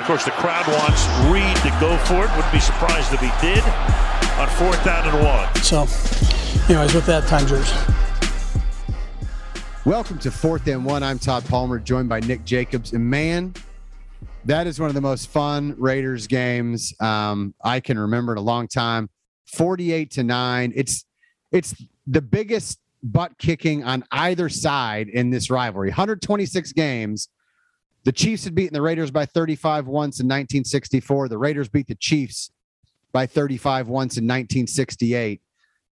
Of course, the crowd wants Reid to go for it. Wouldn't be surprised if he did on fourth down and one. So, anyways, with that, time yours. Welcome to Fourth and One. I'm Todd Palmer, joined by Nick Jacobs. And man, that is one of the most fun Raiders games um, I can remember in a long time. 48 to 9. It's it's the biggest butt kicking on either side in this rivalry. 126 games. The Chiefs had beaten the Raiders by 35 once in 1964. The Raiders beat the Chiefs by 35 once in 1968.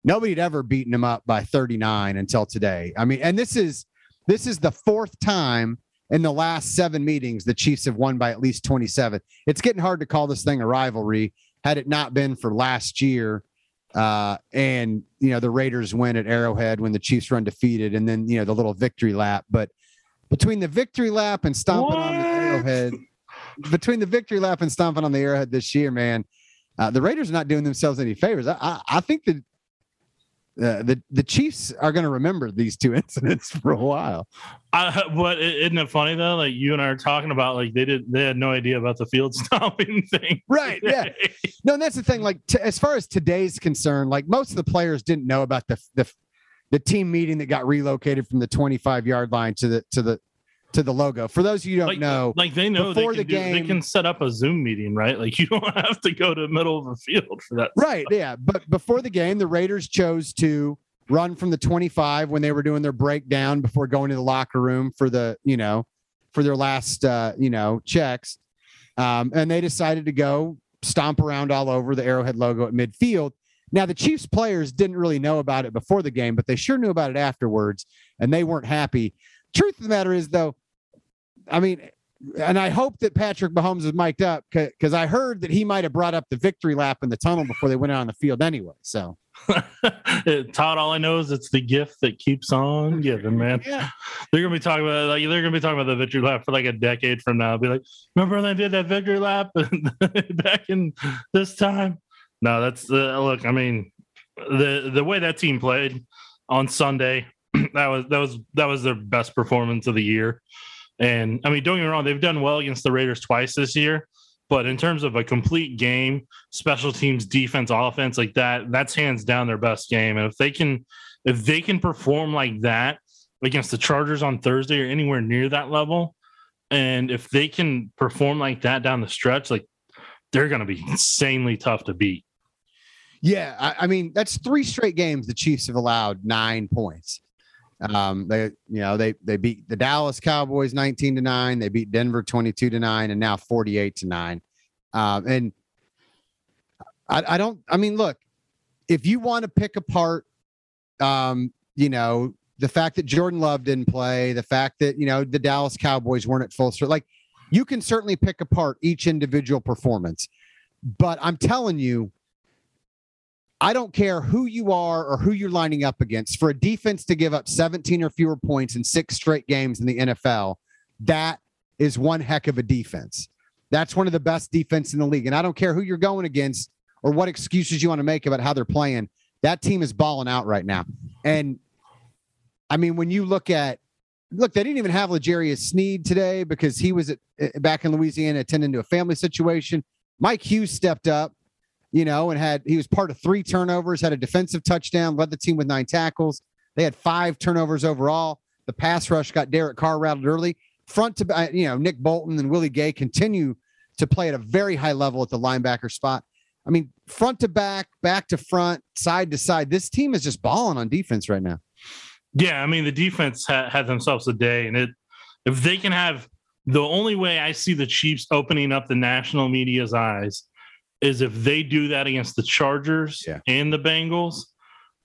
Nobody had ever beaten them up by 39 until today. I mean, and this is this is the fourth time in the last seven meetings the Chiefs have won by at least 27. It's getting hard to call this thing a rivalry had it not been for last year uh, and you know the Raiders win at Arrowhead when the Chiefs run defeated, and then you know the little victory lap. But between the victory lap and stomping what? on the Arrowhead, between the victory lap and stomping on the Arrowhead this year, man, uh, the Raiders are not doing themselves any favors. I, I, I think that uh, the the Chiefs are going to remember these two incidents for a while. Uh, but isn't it funny though? Like you and I are talking about, like they did, they had no idea about the field stomping thing, right? Yeah. No, and that's the thing. Like t- as far as today's concerned, like most of the players didn't know about the the the team meeting that got relocated from the 25 yard line to the to the to the logo. For those of you who don't like, know, like they know before they the do, game, they can set up a Zoom meeting, right? Like you don't have to go to the middle of a field for that. Right. Stuff. Yeah. But before the game, the Raiders chose to run from the 25 when they were doing their breakdown before going to the locker room for the, you know, for their last, uh, you know, checks. Um, and they decided to go stomp around all over the Arrowhead logo at midfield. Now, the Chiefs players didn't really know about it before the game, but they sure knew about it afterwards, and they weren't happy truth of the matter is, though, I mean, and I hope that Patrick Mahomes is mic'd up because I heard that he might have brought up the victory lap in the tunnel before they went out on the field anyway. So, Todd, all I know is it's the gift that keeps on giving, man. Yeah. They're gonna be talking about like they're gonna be talking about the victory lap for like a decade from now. Be like, remember when they did that victory lap back in this time? No, that's uh, look. I mean, the the way that team played on Sunday that was that was that was their best performance of the year. And I mean, don't get me wrong, they've done well against the Raiders twice this year. But in terms of a complete game, special teams, defense, offense, like that, that's hands down their best game. And if they can, if they can perform like that against the Chargers on Thursday or anywhere near that level, and if they can perform like that down the stretch, like they're going to be insanely tough to beat. Yeah, I, I, mean that's three straight games the Chiefs have allowed nine points. Um, they, you know, they they beat the Dallas Cowboys 19 to 9, they beat Denver 22 to 9, and now 48 to 9. Um, and I, I don't, I mean, look, if you want to pick apart, um, you know, the fact that Jordan Love didn't play, the fact that, you know, the Dallas Cowboys weren't at full strength, like you can certainly pick apart each individual performance. But I'm telling you, I don't care who you are or who you're lining up against. For a defense to give up 17 or fewer points in six straight games in the NFL, that is one heck of a defense. That's one of the best defense in the league. And I don't care who you're going against or what excuses you want to make about how they're playing. That team is balling out right now. And I mean, when you look at look, they didn't even have L'Jarius Sneed today because he was at, eh, back in Louisiana attending to a family situation. Mike Hughes stepped up you know, and had he was part of three turnovers, had a defensive touchdown, led the team with nine tackles. They had five turnovers overall. The pass rush got Derek Carr rattled early. Front to uh, you know, Nick Bolton and Willie Gay continue to play at a very high level at the linebacker spot. I mean, front to back, back to front, side to side. This team is just balling on defense right now. Yeah, I mean, the defense ha- had themselves a day, and it if they can have the only way I see the Chiefs opening up the national media's eyes is if they do that against the Chargers yeah. and the Bengals,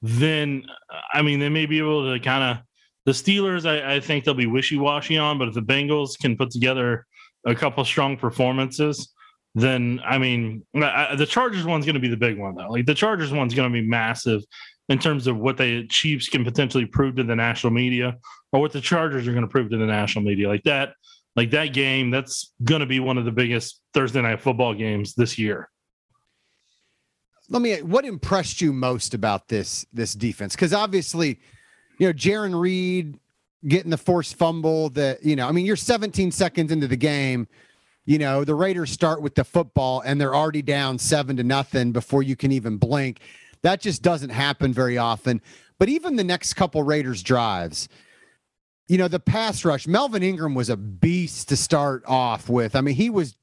then I mean they may be able to kind of the Steelers. I, I think they'll be wishy washy on, but if the Bengals can put together a couple strong performances, then I mean I, the Chargers one's going to be the big one though. Like the Chargers one's going to be massive in terms of what the Chiefs can potentially prove to the national media, or what the Chargers are going to prove to the national media. Like that, like that game, that's going to be one of the biggest Thursday night football games this year let me what impressed you most about this this defense because obviously you know Jarran Reed getting the forced fumble that you know i mean you're 17 seconds into the game you know, the Raiders start with the football and they're already down seven to nothing before you can even blink. That just doesn't happen very often. But even the next couple Raiders drives, you know, the pass rush, Melvin Ingram was a beast to start off with. I mean, he was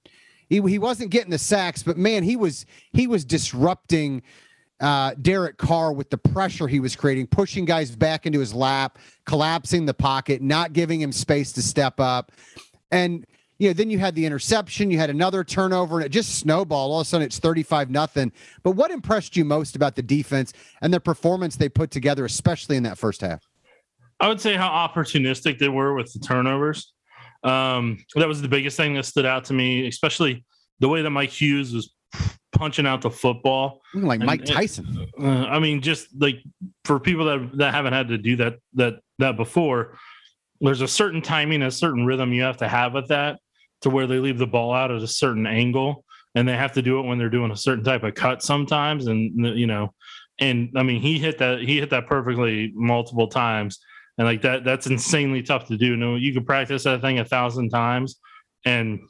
he, he wasn't getting the sacks, but man, he was he was disrupting uh, Derek Carr with the pressure he was creating, pushing guys back into his lap, collapsing the pocket, not giving him space to step up. And you know, then you had the interception, you had another turnover, and it just snowballed. All of a sudden, it's 35 nothing. But what impressed you most about the defense and the performance they put together, especially in that first half? I would say how opportunistic they were with the turnovers. Um, that was the biggest thing that stood out to me, especially the way that Mike Hughes was punching out the football, like Mike Tyson. uh, I mean, just like for people that that haven't had to do that that that before, there's a certain timing, a certain rhythm you have to have with that to where they leave the ball out at a certain angle and they have to do it when they're doing a certain type of cut sometimes and you know and i mean he hit that he hit that perfectly multiple times and like that that's insanely tough to do. No you could practice that thing a thousand times and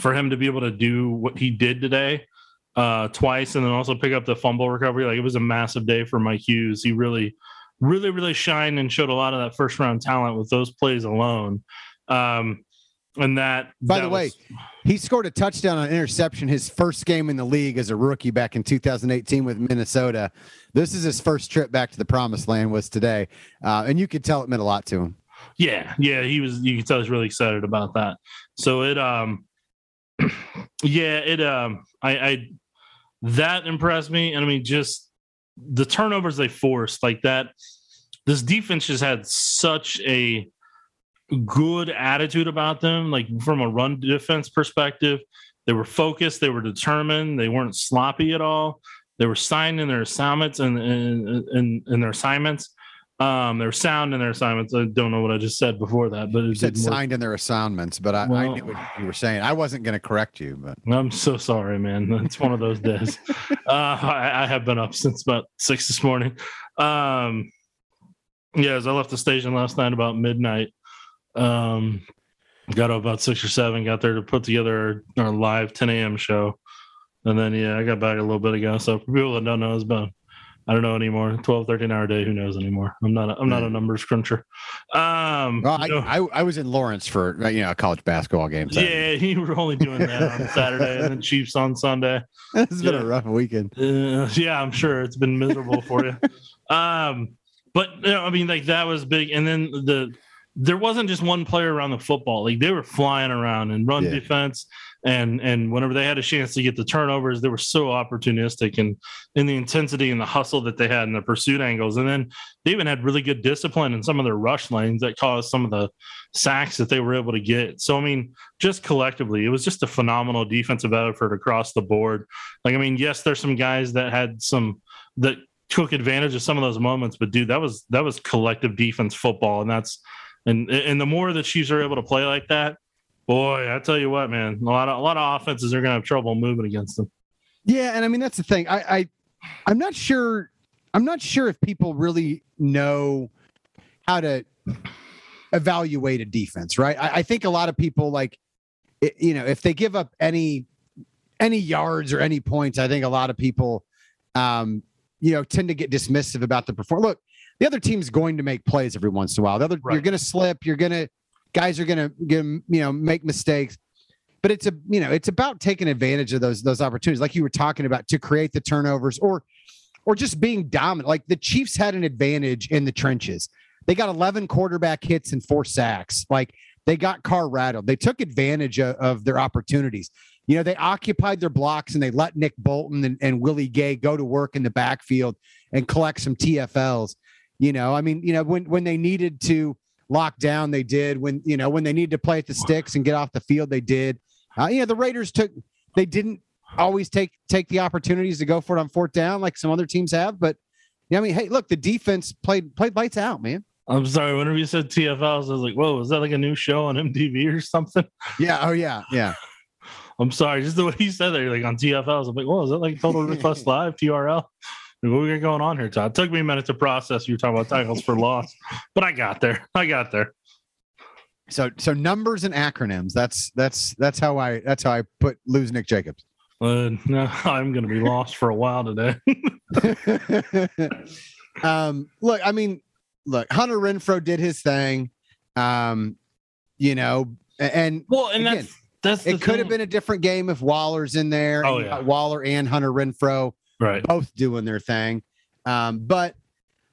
for him to be able to do what he did today uh twice and then also pick up the fumble recovery like it was a massive day for mike hughes. He really really really shined and showed a lot of that first round talent with those plays alone. Um and that by that the way was- he scored a touchdown on interception his first game in the league as a rookie back in 2018 with minnesota. This is his first trip back to the promised land was today uh, and you could tell it meant a lot to him. Yeah yeah he was you could tell he's really excited about that. So it um yeah it um i i that impressed me and i mean just the turnovers they forced like that this defense just had such a good attitude about them like from a run defense perspective they were focused they were determined they weren't sloppy at all they were signed in their assignments and and and, and their assignments um they were sound in their assignments i don't know what i just said before that but it said work. signed in their assignments but i, I knew what you were saying i wasn't going to correct you but I'm so sorry, man. It's one of those days. uh, I, I have been up since about six this morning. Um, yeah, as I left the station last night about midnight, um, got up about six or seven, got there to put together our, our live 10 a.m. show. And then, yeah, I got back a little bit ago. So for people that don't know, it's about, I don't know anymore, 12, 13 hour day. Who knows anymore? I'm not, a, I'm not a numbers cruncher. Um, well, I, no. I, I was in lawrence for uh, you know a college basketball game yeah, you were only doing that on Saturday and then Chiefs on Sunday. it's been a rough weekend Uh, yeah, I'm sure it's been miserable for you. Um, but you know, I mean, like that was big, and then the there wasn't just one player around the football; like they were flying around and run Yeah. defense, and and whenever they had a chance to get the turnovers, they were so opportunistic and in the intensity and the hustle that they had in the pursuit angles, and then they even had really good discipline in some of their rush lanes that caused some of the sacks that they were able to get. So I mean, just collectively, it was just a phenomenal defensive effort across the board. Like I mean, yes, there's some guys that had some that took advantage of some of those moments, but dude, that was that was collective defense football, and that's and and the more the Chiefs are able to play like that, boy, I tell you what, man, a lot of a lot of offenses are gonna have trouble moving against them. Yeah, and I mean that's the thing. I, I I'm not sure. I'm not sure if people really know how to evaluate a defense, right? I, I think a lot of people like, it, you know, if they give up any any yards or any points, I think a lot of people, um, you know, tend to get dismissive about the performance. Look, the other team's going to make plays every once in a while. The other, you're going to slip. You're going to guys are going to you know make mistakes. But it's a you know it's about taking advantage of those those opportunities like you were talking about to create the turnovers or or just being dominant. Like the chiefs had an advantage in the trenches. They got 11 quarterback hits and four sacks. Like they got Carr rattled. They took advantage of, of their opportunities. You know they occupied their blocks and they let nick bolton and, and willie gay go to work in the backfield and collect some tfls you know i mean you know when when they needed to lock down they did when you know when they needed to play at the sticks and get off the field they did uh, you know the raiders took they didn't always take take the opportunities to go for it on fourth down like some other teams have but yeah i mean hey look the defense played played lights out man I'm sorry, whenever you said TFLs, I was like, whoa, is that like a new show on MTV or something? yeah oh yeah yeah I'm sorry, just the way you said that, you're like on TFLs. I'm like, whoa, is that like Total Request Live, TRL? Like, what we got going on here, Todd? It took me a minute to process you were talking about tackles for loss, but I got there. I got there. So so numbers and acronyms. That's that's that's how I that's how I put lose Nick Jacobs. Uh, no, I'm going to be lost for a while today. um, look, I mean, look, Hunter Renfrow did his thing. Um, you know, and well, and again, that's that's it could have been a different game if Waller's in there. Oh, and yeah. Waller and Hunter Renfrow right. both doing their thing. Um, but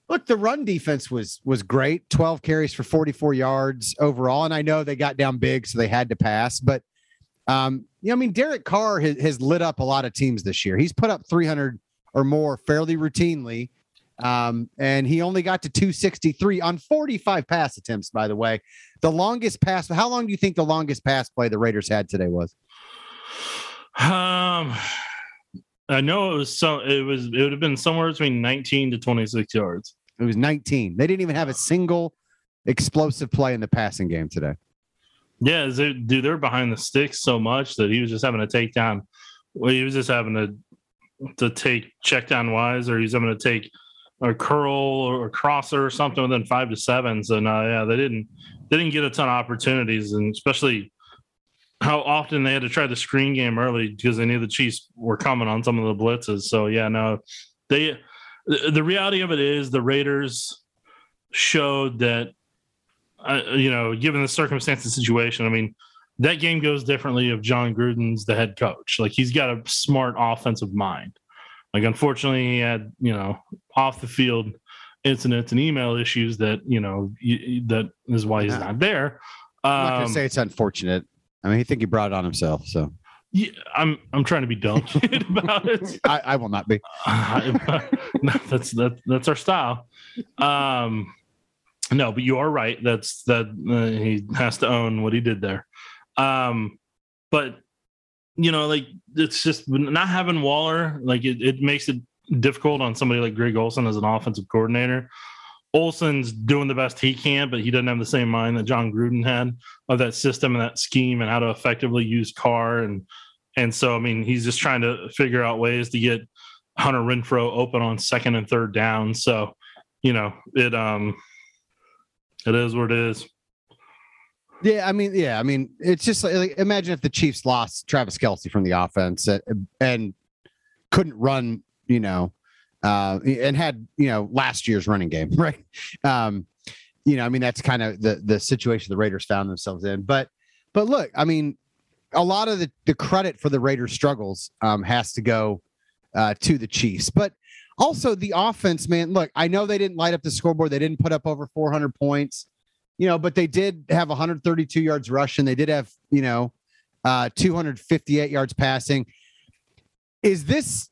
look, the run defense was was great. Twelve carries for forty four yards overall, and I know they got down big, so they had to pass. But um, you know, I mean, Derek Carr has, has lit up a lot of teams this year. He's put up three hundred or more fairly routinely. Um, and he only got to 263 on 45 pass attempts, by the way. The longest pass, how long do you think the longest pass play the Raiders had today was? Um, I know it was so. It was. It would have been somewhere between 19 to 26 yards. It was 19. They didn't even have a single explosive play in the passing game today. Yeah, they, dude, they're behind the sticks so much that he was just having to take down. Well, he was just having to to take check down wise, or he's having to take a curl or a crosser or something within five to seven. So no, uh, yeah, they didn't they didn't get a ton of opportunities, and especially how often they had to try the screen game early because they knew the Chiefs were coming on some of the blitzes. So yeah, no, they the, reality of it is the Raiders showed that uh, you know, given the circumstance and situation, I mean, that game goes differently if Jon Gruden's the head coach. Like he's got a smart offensive mind. Like unfortunately, he had you know off the field incidents and email issues that you know y- that is why he's Yeah. not there. I'm not going Um, to say it's unfortunate. I mean, he think he brought it on himself. So yeah, I'm I'm trying to be delicate about it. I, I will not be. no, that's that that's our style. Um, no, but you are right. That's that uh, he has to own what he did there. Um, but you know, like it's just not having Waller. Like it, it makes it difficult on somebody like Greg Olson as an offensive coordinator. Olson's doing the best he can, but he doesn't have the same mind that Jon Gruden had of that system and that scheme and how to effectively use Carr and and so I mean he's just trying to figure out ways to get Hunter Renfrow open on second and third down. So you know it um it is what it is. Yeah, I mean, yeah, I mean, it's just like, like imagine if the Chiefs lost Travis Kelce from the offense and, and couldn't run, you know, uh, and had you know last year's running game, right? Um, you know, I mean, that's kind of the the situation the Raiders found themselves in. But but look, I mean, a lot of the the credit for the Raiders' struggles um, has to go uh, to the Chiefs, but also the offense, man. Look, I know they didn't light up the scoreboard; they didn't put up over 400 points you know, but they did have 132 yards rushing. They did have, you know, uh, 258 yards passing. Is this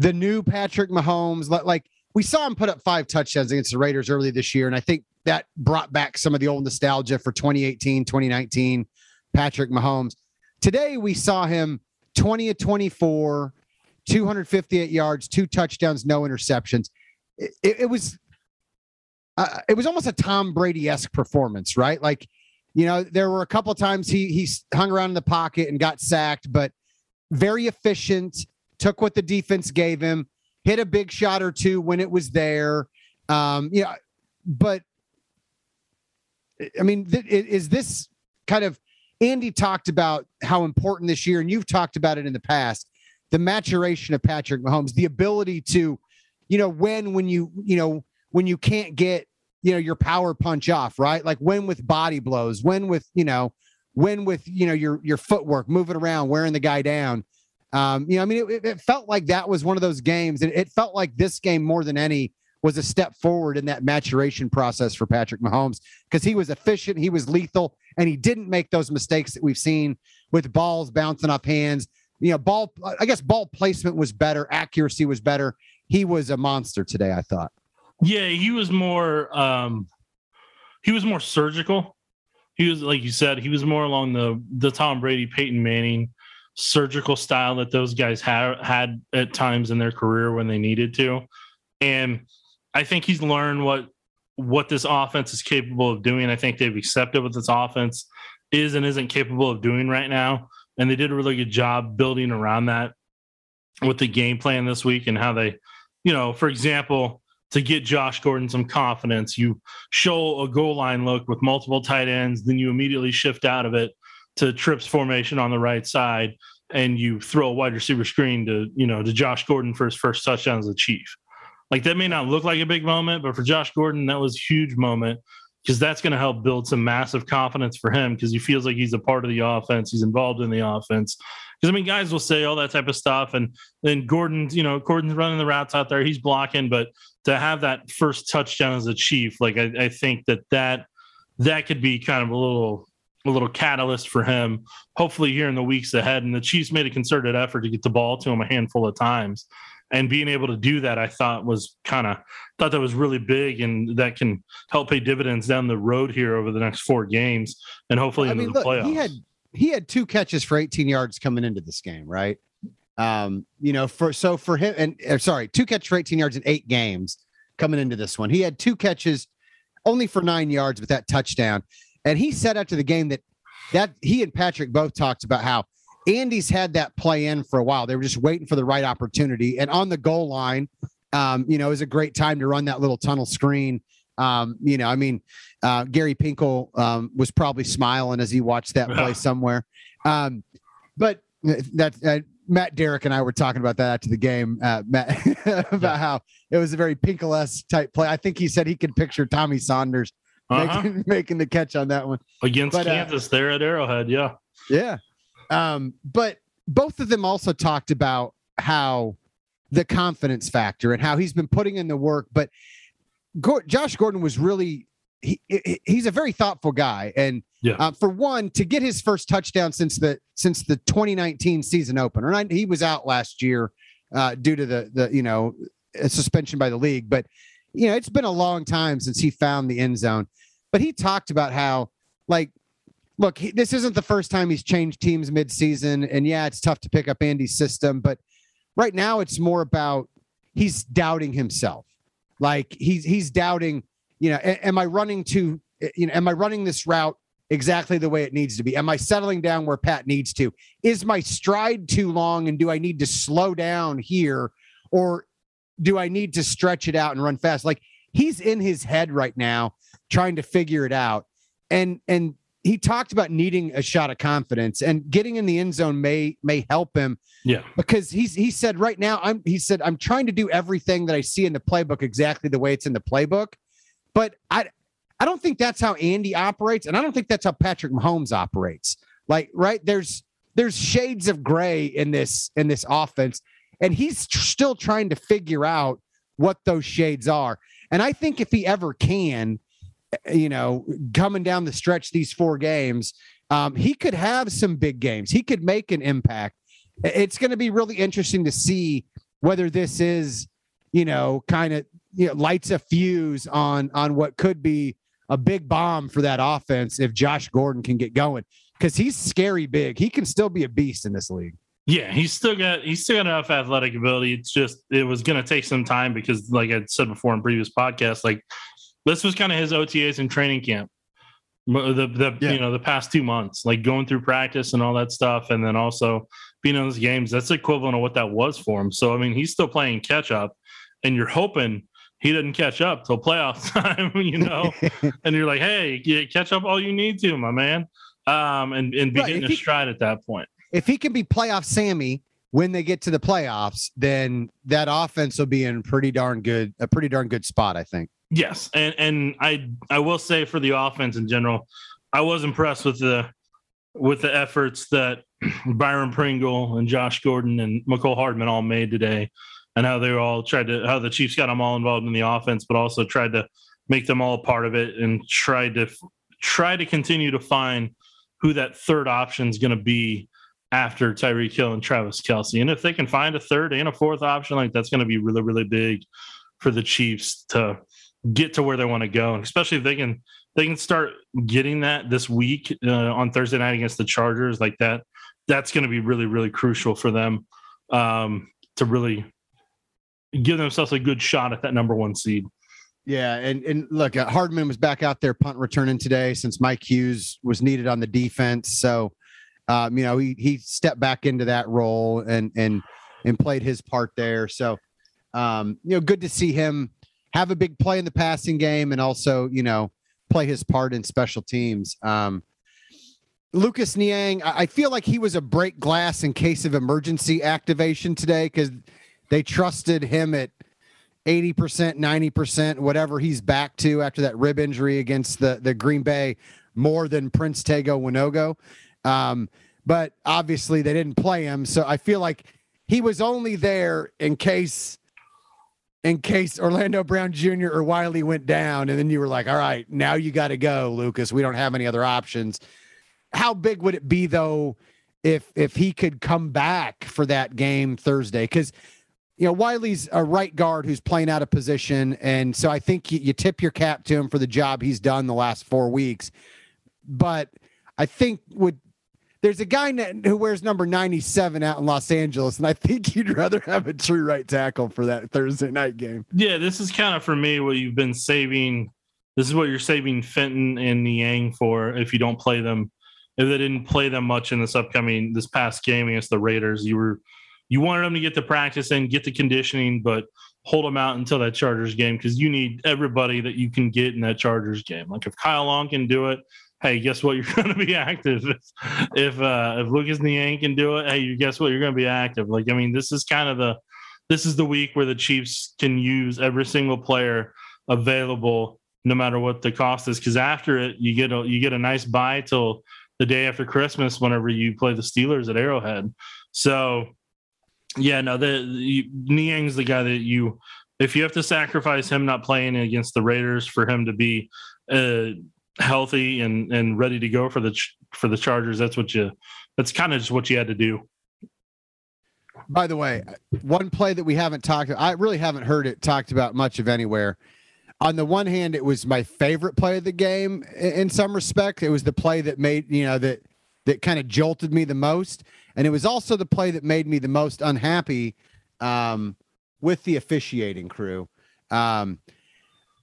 the new Patrick Mahomes? Like we saw him put up five touchdowns against the Raiders early this year, and I think that brought back some of the old nostalgia for 2018, 2019 Patrick Mahomes. Today we saw him 20 of 24, 258 yards, two touchdowns, no interceptions. It, it- was uh, it was almost a Tom Brady esque performance, right? Like, you know, there were a couple times he he hung around in the pocket and got sacked, but very efficient. Took what the defense gave him, hit a big shot or two when it was there. Um, but I mean, th- is this kind of Andy talked about how important this year, and you've talked about it in the past, the maturation of Patrick Mahomes, the ability to, you know, when when you you know when you can't get you know your power punch off right like when with body blows when with you know when with you know your your footwork moving around wearing the guy down um you know i mean it, it felt like that was one of those games and it felt like this game more than any was a step forward in that maturation process for patrick mahomes because he was efficient he was lethal and he didn't make those mistakes that we've seen with balls bouncing off hands. You know ball i guess ball placement was better accuracy was better. He was a monster today i thought. Yeah, he was more um he was more surgical. He was like you said, he was more along the the Tom Brady, Peyton Manning surgical style that those guys had had at times in their career when they needed to. And I think he's learned what what this offense is capable of doing. I think they've accepted what this offense is and isn't capable of doing right now. And they did a really good job building around that with the game plan this week and how they, you know, for example, to get Josh Gordon some confidence. You show a goal line look with multiple tight ends, then you immediately shift out of it to trips formation on the right side, and you throw a wide receiver screen to you know to Josh Gordon for his first touchdown as a Chief. Like that may not look like a big moment, but for Josh Gordon, that was a huge moment because that's going to help build some massive confidence for him because he feels like he's a part of the offense. He's involved in the offense. Because I mean, guys will say all that type of stuff, and then Gordon's, you know, Gordon's running the routes out there, he's blocking, but to have that first touchdown as a chief, like I, I think that that that could be kind of a little a little catalyst for him. Hopefully, here in the weeks ahead, and the Chiefs made a concerted effort to get the ball to him a handful of times and being able to do that i thought was kind of thought that was really big and that can help pay dividends down the road here over the next four games and hopefully I into mean, the look, playoffs he had he had two catches for 18 yards coming into this game, right? Um, you know, for so for him and uh, sorry, two catches for 18 yards in eight games coming into this one. He had two catches only for nine yards with that touchdown. And he said after the game that that he and Patrick both talked about how Andy's had that play in for a while. They were just waiting for the right opportunity. And on the goal line, um, you know, is a great time to run that little tunnel screen. Um, you know, I mean, uh, Gary Pinkel um, was probably smiling as he watched that play somewhere. Um, but that uh, Matt Derrick and I were talking about that after the game, uh, Matt, about yeah. how it was a very Pinkel type play. I think he said he could picture Tommy Saunders uh-huh. making, making the catch on that one against but, uh, Kansas uh, there at Arrowhead. Yeah, yeah. Um, but both of them also talked about how the confidence factor and how he's been putting in the work. But Go- Josh Gordon was really he, he's a very thoughtful guy, and yeah. uh, for one, to get his first touchdown since the since the 2019 season opener, and I, he was out last year uh, due to the the you know suspension by the league, but you know it's been a long time since he found the end zone. But he talked about how like look, he, this isn't the first time he's changed teams midseason, and yeah, it's tough to pick up Andy's system, but right now it's more about he's doubting himself. Like he's he's doubting, you know, am I running to, you know, am I running this route exactly the way it needs to be? Am I settling down where Pat needs to? Is my stride too long, and do I need to slow down here, or do I need to stretch it out and run fast? Like he's in his head right now, trying to figure it out, and and he talked about needing a shot of confidence and getting in the end zone may may help him. Yeah. Because he's he said right now I'm he said I'm trying to do everything that I see in the playbook exactly the way it's in the playbook. But I I don't think that's how Andy operates and I don't think that's how Patrick Mahomes operates. Like right there's there's shades of gray in this in this offense and he's tr- still trying to figure out what those shades are. And I think if he ever can, you know, coming down the stretch these four games, um, he could have some big games. He could make an impact. It's going to be really interesting to see whether this is, you know, kind of you know, lights a fuse on on what could be a big bomb for that offense if Josh Gordon can get going because he's scary big. He can still be a beast in this league. Yeah, he's still got he's still got enough athletic ability. It's just it was going to take some time because, like I said before in previous podcasts, like this was kind of his OTAs and training camp. The the yeah. you know the past two months, like going through practice and all that stuff, and then also being in those games. That's equivalent of what that was for him. So I mean, he's still playing catch up, and you're hoping he doesn't catch up till playoff time, you know. and you're like, hey, catch up all you need to, my man, um, and and be right. getting a stride at that point. If he can be playoff Sammy when they get to the playoffs, then that offense will be in pretty darn good a pretty darn good spot, I think. Yes, and and I I will say for the offense in general, I was impressed with the with the efforts that Byron Pringle and Josh Gordon and Mecole Hardman all made today, and how they all tried to how the Chiefs got them all involved in the offense, but also tried to make them all part of it and tried to try to continue to find who that third option is going to be after Tyreek Hill and Travis Kelce. And if they can find a third and a fourth option, like that's going to be really, really big for the Chiefs to get to where they want to go, and especially if they can they can start getting that this week uh, on Thursday night against the Chargers, like that. That's going to be really really crucial for them um, to really give themselves a good shot at that number one seed. Yeah, and and look, uh, Hardman was back out there punt returning today since Mike Hughes was needed on the defense. So, um, you know, he he stepped back into that role and and and played his part there. So, um, you know, good to see him have a big play in the passing game and also, you know, play his part in special teams. Um, Lucas Niang, I feel like he was a break glass in case of emergency activation today because they trusted him at 80%, 90%, whatever he's back to after that rib injury against the, the Green Bay more than Prince Tega Wanogho. Um, but obviously they didn't play him. So I feel like he was only there in case in case Orlando Brown Jr. or Wylie went down, and then you were like, all right, now you got to go, Lucas. We don't have any other options. How big would it be though if if he could come back for that game Thursday? Because you know Wylie's a right guard who's playing out of position, and so I think you, you tip your cap to him for the job he's done the last four weeks. But I think would there's a guy who wears number 97 out in Los Angeles, and I think you'd rather have a true right tackle for that Thursday night game. Yeah, this is kind of for me what you've been saving. This is what you're saving Fenton and Niang for if you don't play them. If they didn't play them much in this upcoming this past game against the Raiders, you were you wanted them to get the practice and get the conditioning, but hold them out until that Chargers game because you need everybody that you can get in that Chargers game. Like if Kyle Long can do it, hey, guess what? You're going to be active. If uh, if Lucas Niang can do it, hey, you guess what? You're going to be active. Like I mean, this is kind of the this is the week where the Chiefs can use every single player available, no matter what the cost is. Because after it, you get a you get a nice bye till the day after Christmas, whenever you play the Steelers at Arrowhead. So, yeah, no, the, the Niang's the guy that you if you have to sacrifice him not playing against the Raiders for him to be uh, healthy and and ready to go for the for the Chargers, that's what you that's kind of just what you had to do. By the way, one play that we haven't talked I really haven't heard it talked about much of anywhere. On the one hand, it was my favorite play of the game in some respect. It was the play that made, you know, that that kind of jolted me the most. And it was also the play that made me the most unhappy um, with the officiating crew. Um,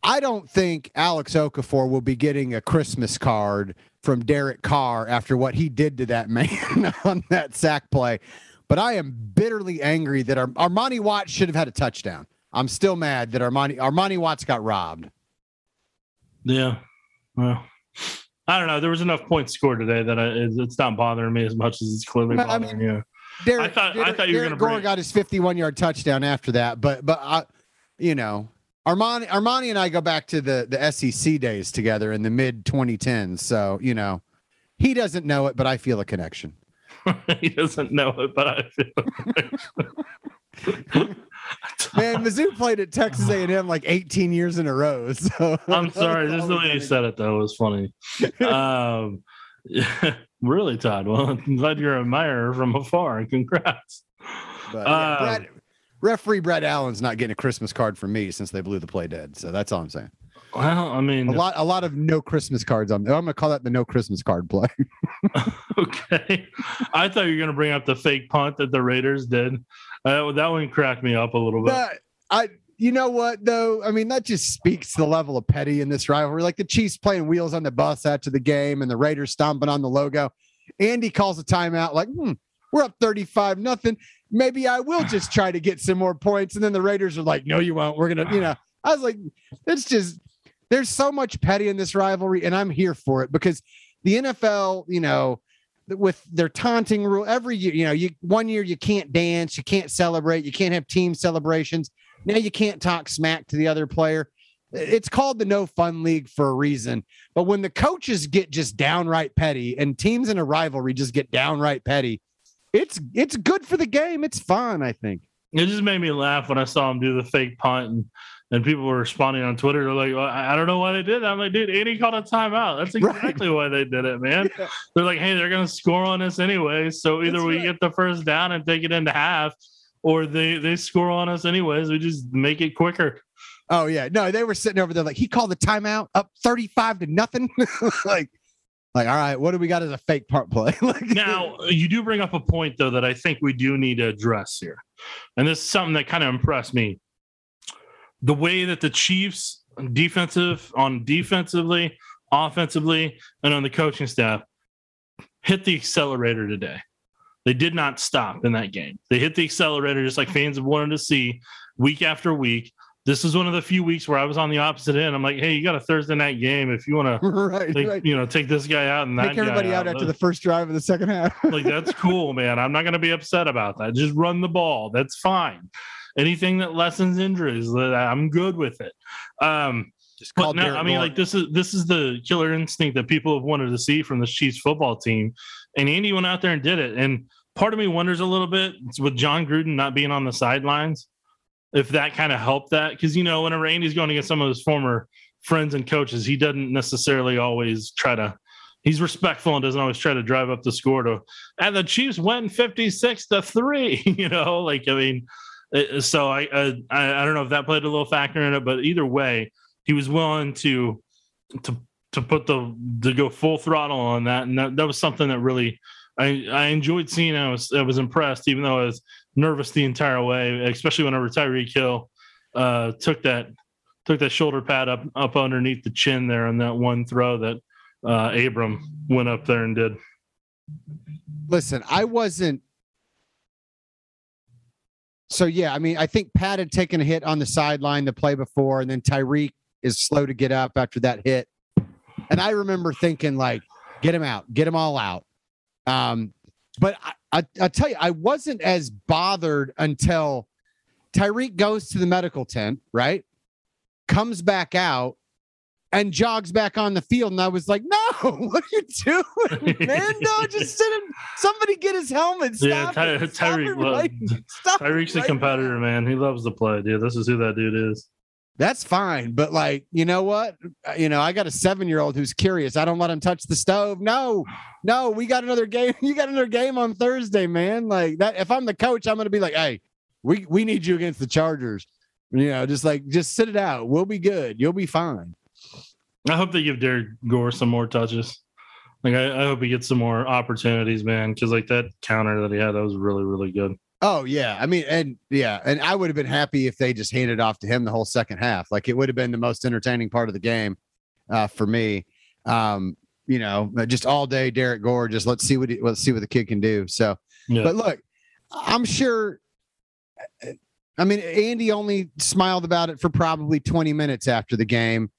I don't think Alex Okafor will be getting a Christmas card from Derek Carr after what he did to that man on that sack play. But I am bitterly angry that Ar- Armani Watts should have had a touchdown. I'm still mad that Armani Armani Watts got robbed. Yeah. Well, I don't know. There was enough points scored today that I, it's not bothering me as much as it's clearly bothering I mean, you. Derek, I thought Derek, I thought you were going to. Gore got his 51 yard touchdown after that, but but I, you know, Armani, Armani and I go back to the the SEC days together in the mid 2010s. So you know, he doesn't know it, but I feel a connection. he doesn't know it, but I feel. Man, Mizzou played at Texas A&M like 18 years in a row. So I'm sorry, just the way you said it though It was funny. Um, really, Todd. Well, I'm glad you're a admirer from afar. Congrats. But, yeah, uh, Brad, referee Brett Allen's not getting a Christmas card from me since they blew the play dead. So that's all I'm saying. Well, I mean, a lot, a lot of no Christmas cards. On, I'm going to call that the no Christmas card play. okay, I thought you were going to bring up the fake punt that the Raiders did. Uh, that one cracked me up a little bit. But I, you know what though? I mean, that just speaks to the level of petty in this rivalry. Like the Chiefs playing wheels on the bus after the game, and the Raiders stomping on the logo. Andy calls a timeout, like, hmm, we're up 35 nothing maybe I will just try to get some more points. And then the Raiders are like, no, you won't. We're going to, you know, I was like, it's just, there's so much petty in this rivalry, and I'm here for it because the NFL, you know, with their taunting rule every year, you know, you one year you can't dance, you can't celebrate, you can't have team celebrations. Now you can't talk smack to the other player. It's called the no fun league for a reason. But when the coaches get just downright petty and teams in a rivalry just get downright petty, it's it's good for the game. It's fun, I think. It just made me laugh when I saw him do the fake punt and, and people were responding on Twitter. They're like, well, I don't know why they did that. I'm like, dude, Andy called a timeout. That's exactly right. why they did it, man. Yeah. They're like, hey, they're gonna score on us anyway. So either That's we right. get the first down and take it into half, or they they score on us anyways. We just make it quicker. Oh yeah, no, they were sitting over there like he called the timeout up thirty five to nothing. like like, all right, what do we got as a fake part play? like, now, you do bring up a point though that I think we do need to address here, and this is something that kind of impressed me. The way that the Chiefs defensive on defensively, offensively, and on the coaching staff hit the accelerator today. They did not stop in that game. They hit the accelerator just like fans have wanted to see week after week. This is one of the few weeks where I was on the opposite end. I'm like, hey, you got a Thursday night game. If you want to, right, like, right. you know, take this guy out and that Take everybody guy out out, after the first drive of the second half. like that's cool, man. I'm not going to be upset about that. Just run the ball. That's fine. Anything that lessens injuries, I'm good with it. Um, Just but call no, I mean, Moore. like this is this is the killer instinct that people have wanted to see from the Chiefs football team, and Andy went out there and did it. And part of me wonders a little bit with Jon Gruden not being on the sidelines, if that kind of helped that because you know whenever Andy's going against some of his former friends and coaches, he doesn't necessarily always try to. He's respectful and doesn't always try to drive up the score to. And the Chiefs win fifty six to three. You know, like I mean, uh, so I, uh, I I don't know if that played a little factor in it, but either way, he was willing to to to put the to go full throttle on that, and that, that was something that really I I enjoyed seeing. I was I was impressed, even though I was nervous the entire way, especially whenever Tyreek Hill uh, took that took that shoulder pad up up underneath the chin there on that one throw that uh, Abram went up there and did. listen, I wasn't. So yeah, I mean, I think Pat had taken a hit on the sideline the play before, and then Tyreek is slow to get up after that hit. And I remember thinking, like, get him out, get him all out. Um, but I, I, I tell you, I wasn't as bothered until Tyreek goes to the medical tent, right? Comes back out and jogs back on the field. And I was like, no, what are you doing, man? No, just sit him. Somebody get his helmet. Stop Yeah, Ty- Tyreek right- Tyreek's a competitor, man. He loves to play, dude. This is who that dude is. That's fine. But like, you know what? Uh, You know, I got a seven year old who's curious. I don't let him touch the stove. No, no, we got another game. You got another game on Thursday, man. Like that. If I'm the coach, I'm gonna be like, hey, we we need you against the Chargers. You know, just like just sit it out. We'll be good. You'll be fine. I hope they give Derrick Gore some more touches. Like I, I hope he gets some more opportunities, man. Because like that counter that he had, that was really, really good. Oh yeah, I mean, and yeah, and I would have been happy if they just handed off to him the whole second half. Like it would have been the most entertaining part of the game uh, for me. Um, you know, uh, just all day, Derrick Gore. Just let's see what he, let's see what the kid can do. So, Yeah. but look, I'm sure. I mean, Andy only smiled about it for probably 20 minutes after the game.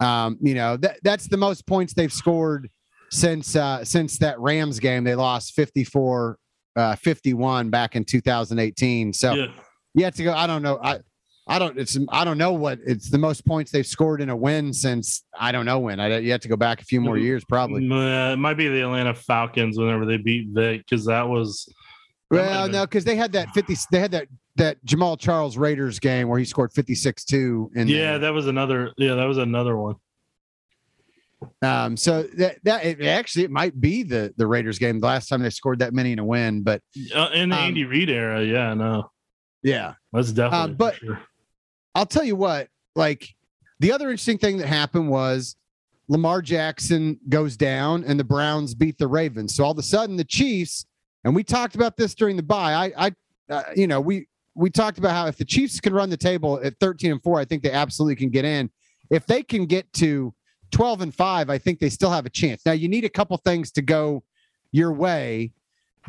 Um, you know, that that's the most points they've scored since uh, since that Rams game. They lost 54 uh, 51 back in 2018. So yeah. you have to go. I don't know. I I don't. It's I don't know what it's the most points they've scored in a win since I don't know when. I you have to go back a few more years probably. Uh, it might be the Atlanta Falcons whenever they beat Vic because that was That Well, no, because they had that 50. They had that that Jamaal Charles Raiders game where he scored 56 two. And yeah, that was another yeah, that was another one. Um, so that that it, actually it might be the the Raiders game the last time they scored that many in a win. But Uh, in the Um, Andy Reid era, yeah, no, yeah, that's definitely. but- sure. I'll tell you what, like the other interesting thing that happened was Lamar Jackson goes down and the Browns beat the Ravens. So all of a sudden the Chiefs, and we talked about this during the bye. I, I, uh, you know, we we talked about how if the Chiefs can run the table at 13 and 4, I think they absolutely can get in. If they can get to 12 and 5, I think they still have a chance. Now you need a couple things to go your way,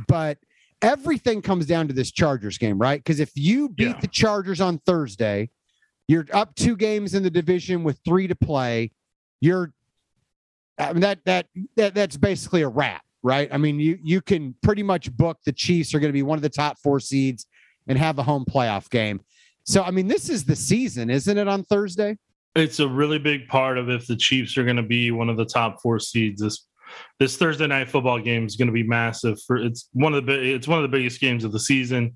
but everything comes down to this Chargers game, right? Because if you beat Yeah. the Chargers on Thursday, you're up two games in the division with three to play. You're I mean that that that that's basically a wrap, right? I mean, you you can pretty much book the Chiefs are going to be one of the top four seeds and have a home playoff game. So I mean, this is the season, isn't it? On Thursday, It's a really big part of if the Chiefs are going to be one of the top four seeds. This this Thursday night football game is going to be massive. For it's one of the it's one of the biggest games of the season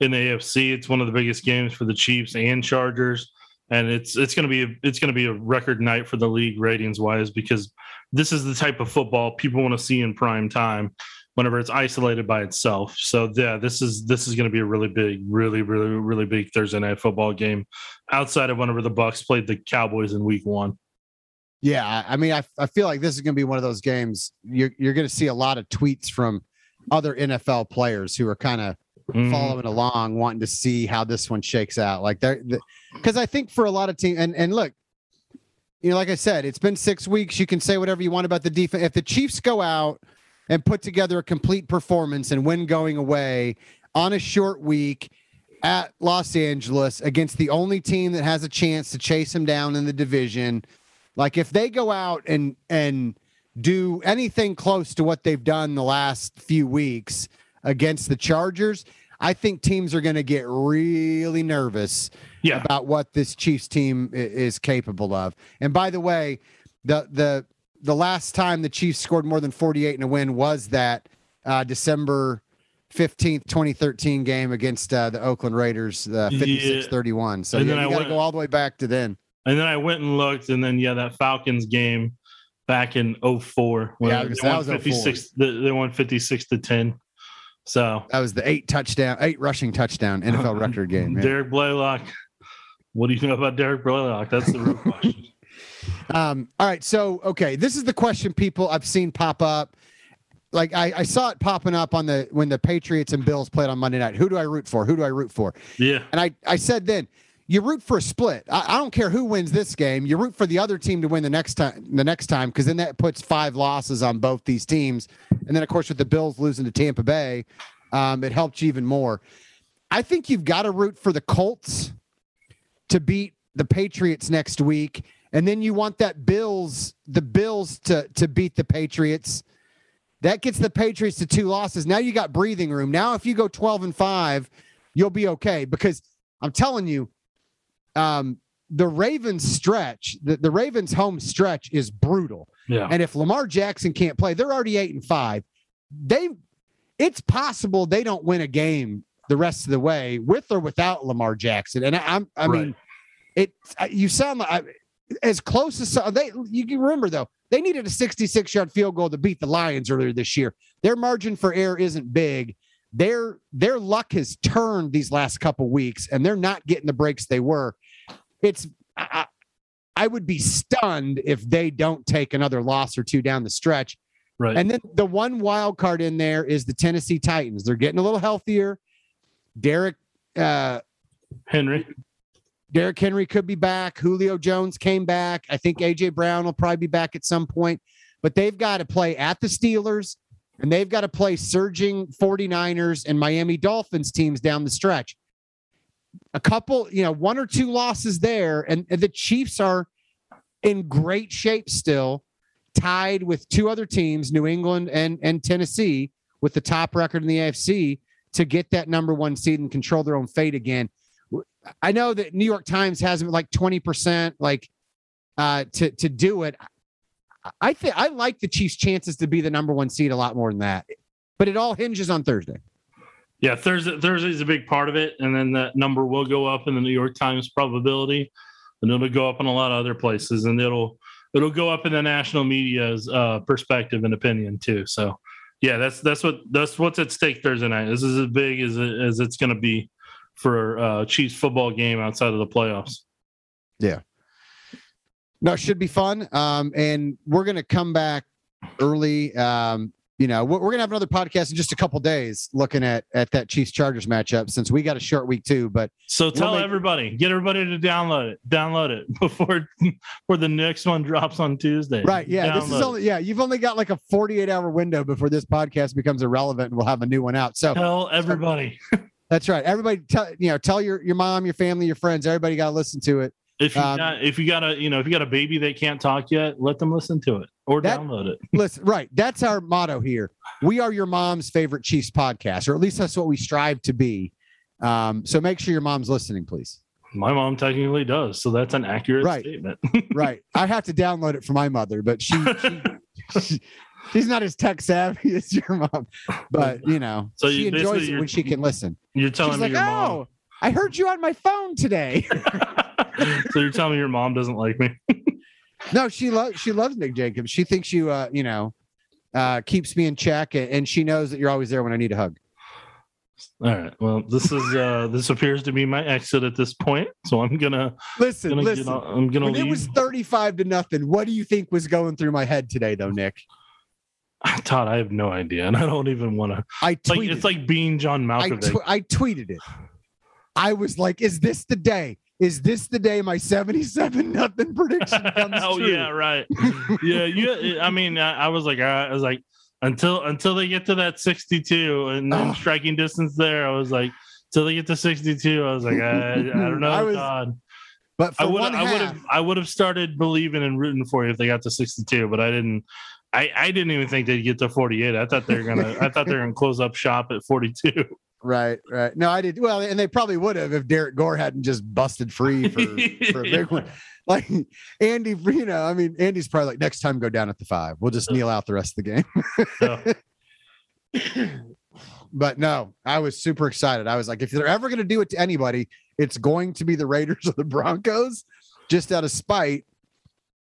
in the AFC. It's one of the biggest games for the Chiefs and Chargers, and it's it's going to be a, it's going to be a record night for the league ratings wise because this is the type of football people want to see in prime time whenever it's isolated by itself. So yeah, this is this is going to be a really big, really, really, really big Thursday night football game outside of whenever the Bucks played the Cowboys in Week One. yeah. I mean, I I feel like this is going to be one of those games. You're you're going to see a lot of tweets from other NFL players who are kind of Mhm. following along, wanting to see how this one shakes out. Like they're because I think for a lot of teams, and and look, you know, like I said, it's been six weeks. You can say whatever you want about the defense. If the Chiefs go out and put together a complete performance and win going away on a short week, at Los Angeles against the only team that has a chance to chase them down in the division. Like if they go out and and do anything close to what they've done the last few weeks against the Chargers, I think teams are going to get really nervous Yeah. about what this Chiefs team is capable of. And by the way, the the the last time the Chiefs scored more than 48 in a win was that uh, December 15th, 2013 game against uh, the Oakland Raiders, uh, 56-31. So And yeah, then you I got to go all the way back to then. And then I went and looked, and then yeah, that Falcons game back in 04. Yeah, they that won was 04. 56. They, won 56 to 10. So That was the eight touchdown, eight rushing touchdown NFL record game. Derrick Blaylock. What do you know about Derrick Blaylock? That's the real question. Um, all right. So, okay, this is the question people I've seen pop up. Like I, I saw it popping up on the when the Patriots and Bills played on Monday night. Who do I root for? Who do I root for? Yeah. And I, I said then, you root for a split. I, I don't care who wins this game. You root for the other team to win the next time. The next time, because then that puts five losses on both these teams. And then, of course, with the Bills losing to Tampa Bay, um, it helped you even more. I think you've got to root for the Colts to beat the Patriots next week, and then you want that Bills, the Bills to to beat the Patriots. That gets the Patriots to two losses. Now you got breathing room. Now, if you go 12 and five, you'll be okay because I'm telling you, um, the Ravens stretch, the, the Ravens home stretch is brutal. Yeah. And if Lamar Jackson can't play, they're already eight and five. They, it's possible they don't win a game the rest of the way with or without Lamar Jackson. And I, I'm, I mean, it. You sound like I, as close as they. You can remember though, they needed a 66 yard field goal to beat the Lions earlier this year. Their margin for error isn't big. Their their luck has turned these last couple weeks, and they're not getting the breaks they were. It's I, I would be stunned if they don't take another loss or two down the stretch. Right. And then the one wild card in there is the Tennessee Titans. They're getting a little healthier. Derrick uh, Henry. Derrick Henry could be back. Julio Jones came back. I think AJ Brown will probably be back at some point, but they've got to play at the Steelers and they've got to play surging 49ers and Miami Dolphins teams down the stretch. A couple, you know, one or two losses there, and, and the Chiefs are in great shape still, tied with two other teams, New England and, and Tennessee, with the top record in the AFC to get that number one seed and control their own fate again. I know that New York Times has like 20% like uh to to do it. I- I think I like the Chiefs chances to be the number one seed a lot more than that. But it all hinges on Thursday. Yeah, Thursday Thursday's a big part of it, and then that number will go up in the New York Times probability, and it'll go up in a lot of other places, and it'll it'll go up in the national media's uh, perspective and opinion too. So, yeah, that's that's what that's what's at stake Thursday night. This is as big as as it's going to be for uh, Chiefs football game outside of the playoffs. Yeah. No, it should be fun. Um, and we're gonna come back early. Um, you know, we're, we're gonna have another podcast in just a couple days looking at at that Chiefs Chargers matchup since we got a short week too. But So tell make- everybody, get everybody to download it, download it before before the next one drops on Tuesday. right, yeah, this is only yeah, you've only got like a 48 hour window before this podcast becomes irrelevant and we'll have a new one out. So tell everybody. That's right. Everybody tell you know, tell your your mom, your family, your friends, everybody got to listen to it. If you Um, got if you got a you know if you got a baby that can't talk yet, let them listen to it or That- download it. Listen, right. That's our motto here. We are your mom's favorite Chiefs podcast, or at least that's what we strive to be. Um, so make sure your mom's listening, please. My mom technically does, so that's an accurate Right. statement. Right. I have to download it for my mother, but she, she she's not as tech savvy as your mom. But you know, So she enjoys it when she can listen. You're telling She's me like, your oh, I heard you on my phone today. so you're telling me your mom doesn't like me? No, she loves she loves Nick Jacobs. She thinks you uh, you know, uh keeps me in check and, she knows that you're always there when I need a hug. All right. Well, this is uh this appears to be my exit at this point. So I'm gonna Listen, gonna listen. on, I'm gonna When leave. it was 35 to nothing, what do you think was going through my head today though, Nick? Todd, I have no idea, and I don't even want to. I Like it's like being John I, Malkovich. tw- I tweeted it. I was like, is this the day? Is this the day my 77 nothing prediction comes oh true? yeah, right. yeah, you. I mean, I, I was like, I, I was like, until until they get to that 62 and then striking distance there, I was like, till they get to 62. I was like, I, I don't know, I was- God. But for I would I would have I would have started believing and rooting for you if they got to 62, but I didn't. I, I didn't even think they'd get to 48. I thought they're gonna I thought they're gonna close up shop at 42. right, right. No, I did well, and they probably would have if Derrick Gore hadn't just busted free for, for a big one. Like Andy, you know, I mean, Andy's probably like, next time go down at the five. We'll just kneel out the rest of the game. So, but no, I was super excited. I was like, if they're ever going to do it to anybody, it's going to be the Raiders or the Broncos, just out of spite.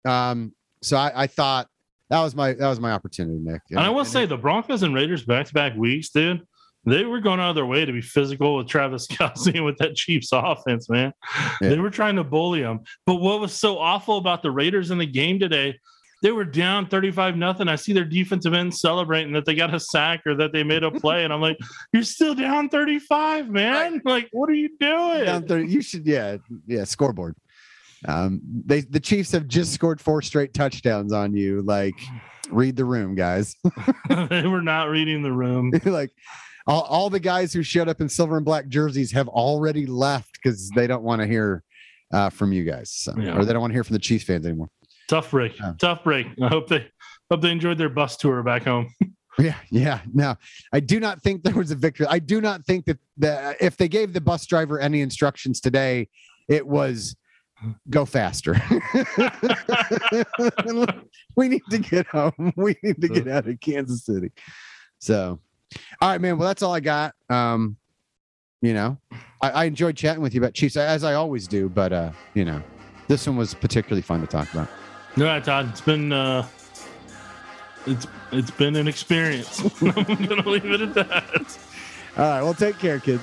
Um, so I, I thought that was my that was my opportunity, Nick. and I will say the Broncos and Raiders back to back weeks, dude. They were going out of their way to be physical with Travis Kelce and with that Chiefs offense, man. Yeah. They were trying to bully him. But what was so awful about the Raiders in the game today? They were down 35 nothing. I see their defensive end celebrating that they got a sack or that they made a play. And I'm like, you're still down 35, man. Like, what are you doing? down 30, you should yeah yeah scoreboard. Um, they the Chiefs have just scored four straight touchdowns on you. Like, read the room, guys. they were not reading the room. like all, all the guys who showed up in silver and black jerseys have already left because they don't want to hear uh, from you guys, so, Yeah. or they don't want to hear from the Chiefs fans anymore. Tough break. Yeah. Tough break. I hope they hope they enjoyed their bus tour back home. Yeah, yeah. No, I do not think there was a victory. I do not think that the if they gave the bus driver any instructions today, it was go faster. we need to get home. We need to get out of Kansas City. So, all right, man. Well, that's all I got. Um, you know, I, I enjoyed chatting with you about Chiefs as I always do, but uh, you know, this one was particularly fun to talk about. All right, Todd. It's been uh it's it's been an experience. I'm gonna leave it at that. All right, well, take care, kid.